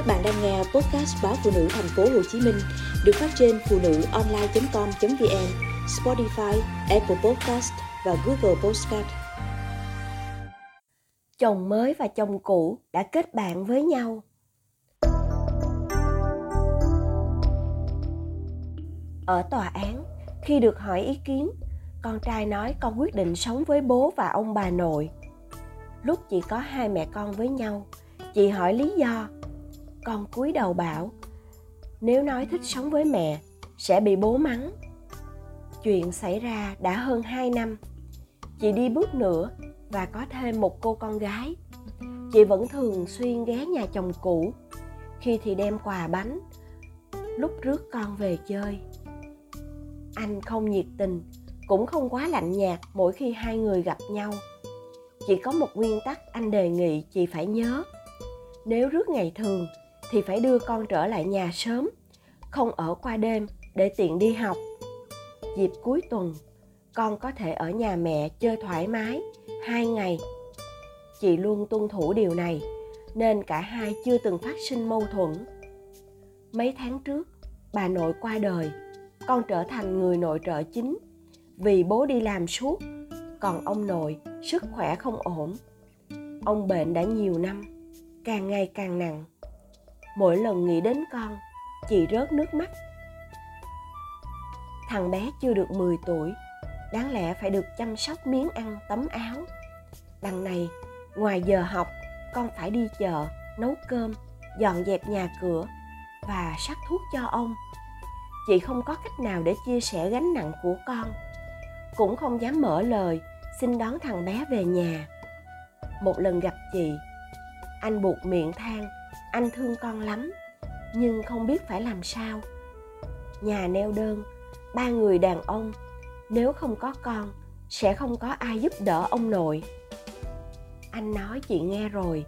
Các bạn đang nghe podcast báo phụ nữ thành phố Hồ Chí Minh được phát trên phụ nữ online.com.vn, Spotify, Apple Podcast và Google Podcast. Chồng mới và chồng cũ đã kết bạn với nhau. Ở tòa án, khi được hỏi ý kiến, con trai nói con quyết định sống với bố và ông bà nội. Lúc chỉ có hai mẹ con với nhau, chị hỏi lý do con cúi đầu bảo, nếu nói thích sống với mẹ, sẽ bị bố mắng. Chuyện xảy ra đã hơn 2 năm. Chị đi bước nữa và có thêm một cô con gái. Chị vẫn thường xuyên ghé nhà chồng cũ. Khi thì đem quà bánh, lúc rước con về chơi. Anh không nhiệt tình, cũng không quá lạnh nhạt mỗi khi hai người gặp nhau. Chỉ có một nguyên tắc anh đề nghị chị phải nhớ. Nếu rước ngày thường thì phải đưa con trở lại nhà sớm, không ở qua đêm để tiện đi học. Dịp cuối tuần, con có thể ở nhà mẹ chơi thoải mái hai ngày. Chị luôn tuân thủ điều này, nên cả hai chưa từng phát sinh mâu thuẫn. Mấy tháng trước, bà nội qua đời, con trở thành người nội trợ chính vì bố đi làm suốt, còn ông nội sức khỏe không ổn. Ông bệnh đã nhiều năm, càng ngày càng nặng mỗi lần nghĩ đến con, chị rớt nước mắt. Thằng bé chưa được 10 tuổi, đáng lẽ phải được chăm sóc miếng ăn tấm áo. Đằng này, ngoài giờ học, con phải đi chợ, nấu cơm, dọn dẹp nhà cửa và sắc thuốc cho ông. Chị không có cách nào để chia sẻ gánh nặng của con. Cũng không dám mở lời, xin đón thằng bé về nhà. Một lần gặp chị, anh buộc miệng than anh thương con lắm, nhưng không biết phải làm sao. Nhà neo đơn, ba người đàn ông, nếu không có con, sẽ không có ai giúp đỡ ông nội. Anh nói chị nghe rồi,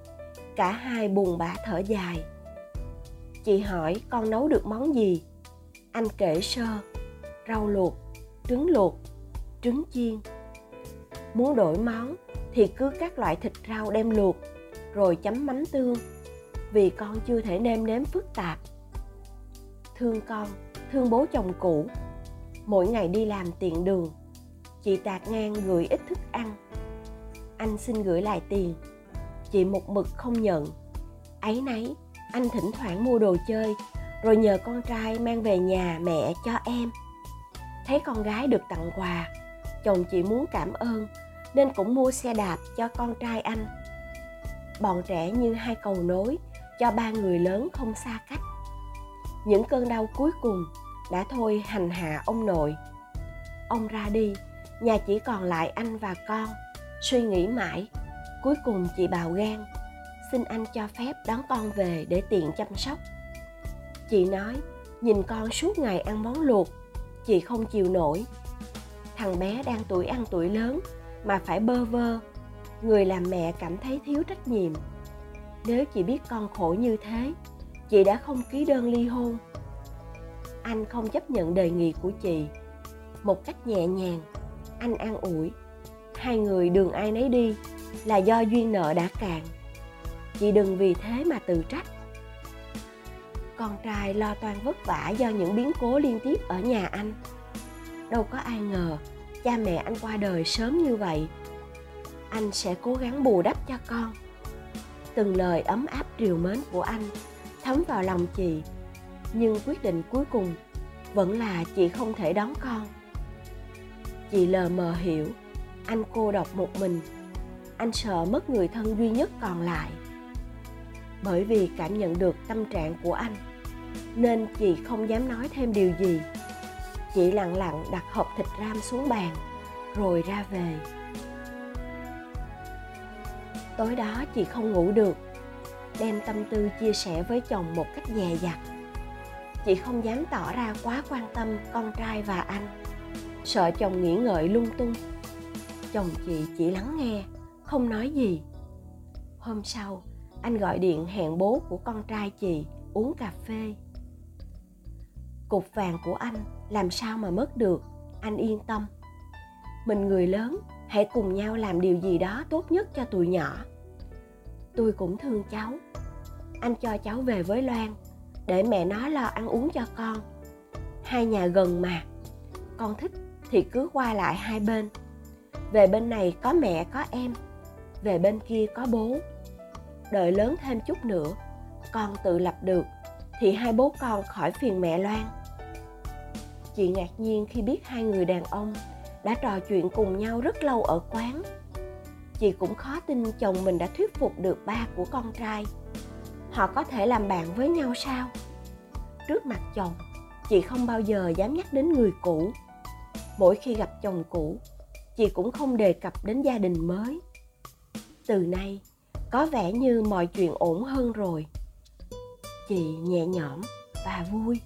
cả hai buồn bã thở dài. Chị hỏi con nấu được món gì? Anh kể sơ, rau luộc, trứng luộc, trứng chiên. Muốn đổi món thì cứ các loại thịt rau đem luộc, rồi chấm mắm tương vì con chưa thể nêm nếm phức tạp. Thương con, thương bố chồng cũ. Mỗi ngày đi làm tiện đường, chị tạt ngang gửi ít thức ăn. Anh xin gửi lại tiền. Chị một mực không nhận. Ấy nấy, anh thỉnh thoảng mua đồ chơi, rồi nhờ con trai mang về nhà mẹ cho em. Thấy con gái được tặng quà, chồng chị muốn cảm ơn, nên cũng mua xe đạp cho con trai anh. Bọn trẻ như hai cầu nối cho ba người lớn không xa cách. Những cơn đau cuối cùng đã thôi hành hạ ông nội. Ông ra đi, nhà chỉ còn lại anh và con, suy nghĩ mãi. Cuối cùng chị bào gan, xin anh cho phép đón con về để tiện chăm sóc. Chị nói, nhìn con suốt ngày ăn món luộc, chị không chịu nổi. Thằng bé đang tuổi ăn tuổi lớn mà phải bơ vơ. Người làm mẹ cảm thấy thiếu trách nhiệm nếu chị biết con khổ như thế, chị đã không ký đơn ly hôn. Anh không chấp nhận đề nghị của chị. Một cách nhẹ nhàng, anh an ủi, hai người đường ai nấy đi, là do duyên nợ đã cạn. Chị đừng vì thế mà tự trách. Con trai lo toan vất vả do những biến cố liên tiếp ở nhà anh. Đâu có ai ngờ cha mẹ anh qua đời sớm như vậy. Anh sẽ cố gắng bù đắp cho con từng lời ấm áp triều mến của anh, thấm vào lòng chị. Nhưng quyết định cuối cùng vẫn là chị không thể đón con. Chị lờ mờ hiểu, anh cô độc một mình. Anh sợ mất người thân duy nhất còn lại. Bởi vì cảm nhận được tâm trạng của anh, nên chị không dám nói thêm điều gì. Chị lặng lặng đặt hộp thịt ram xuống bàn, rồi ra về tối đó chị không ngủ được. Đem tâm tư chia sẻ với chồng một cách dè dặt. Chị không dám tỏ ra quá quan tâm con trai và anh. Sợ chồng nghĩ ngợi lung tung. Chồng chị chỉ lắng nghe, không nói gì. Hôm sau, anh gọi điện hẹn bố của con trai chị uống cà phê. Cục vàng của anh làm sao mà mất được? Anh yên tâm. Mình người lớn hãy cùng nhau làm điều gì đó tốt nhất cho tụi nhỏ. Tôi cũng thương cháu. Anh cho cháu về với loan, để mẹ nó lo ăn uống cho con. Hai nhà gần mà. Con thích thì cứ qua lại hai bên. Về bên này có mẹ, có em. Về bên kia có bố. Đợi lớn thêm chút nữa, con tự lập được, thì hai bố con khỏi phiền mẹ loan. Chị ngạc nhiên khi biết hai người đàn ông đã trò chuyện cùng nhau rất lâu ở quán. Chị cũng khó tin chồng mình đã thuyết phục được ba của con trai. Họ có thể làm bạn với nhau sao? Trước mặt chồng chị không bao giờ dám nhắc đến người cũ. Mỗi khi gặp chồng cũ chị cũng không đề cập đến gia đình mới. Từ nay, có vẻ như mọi chuyện ổn hơn rồi. Chị nhẹ nhõm và vui.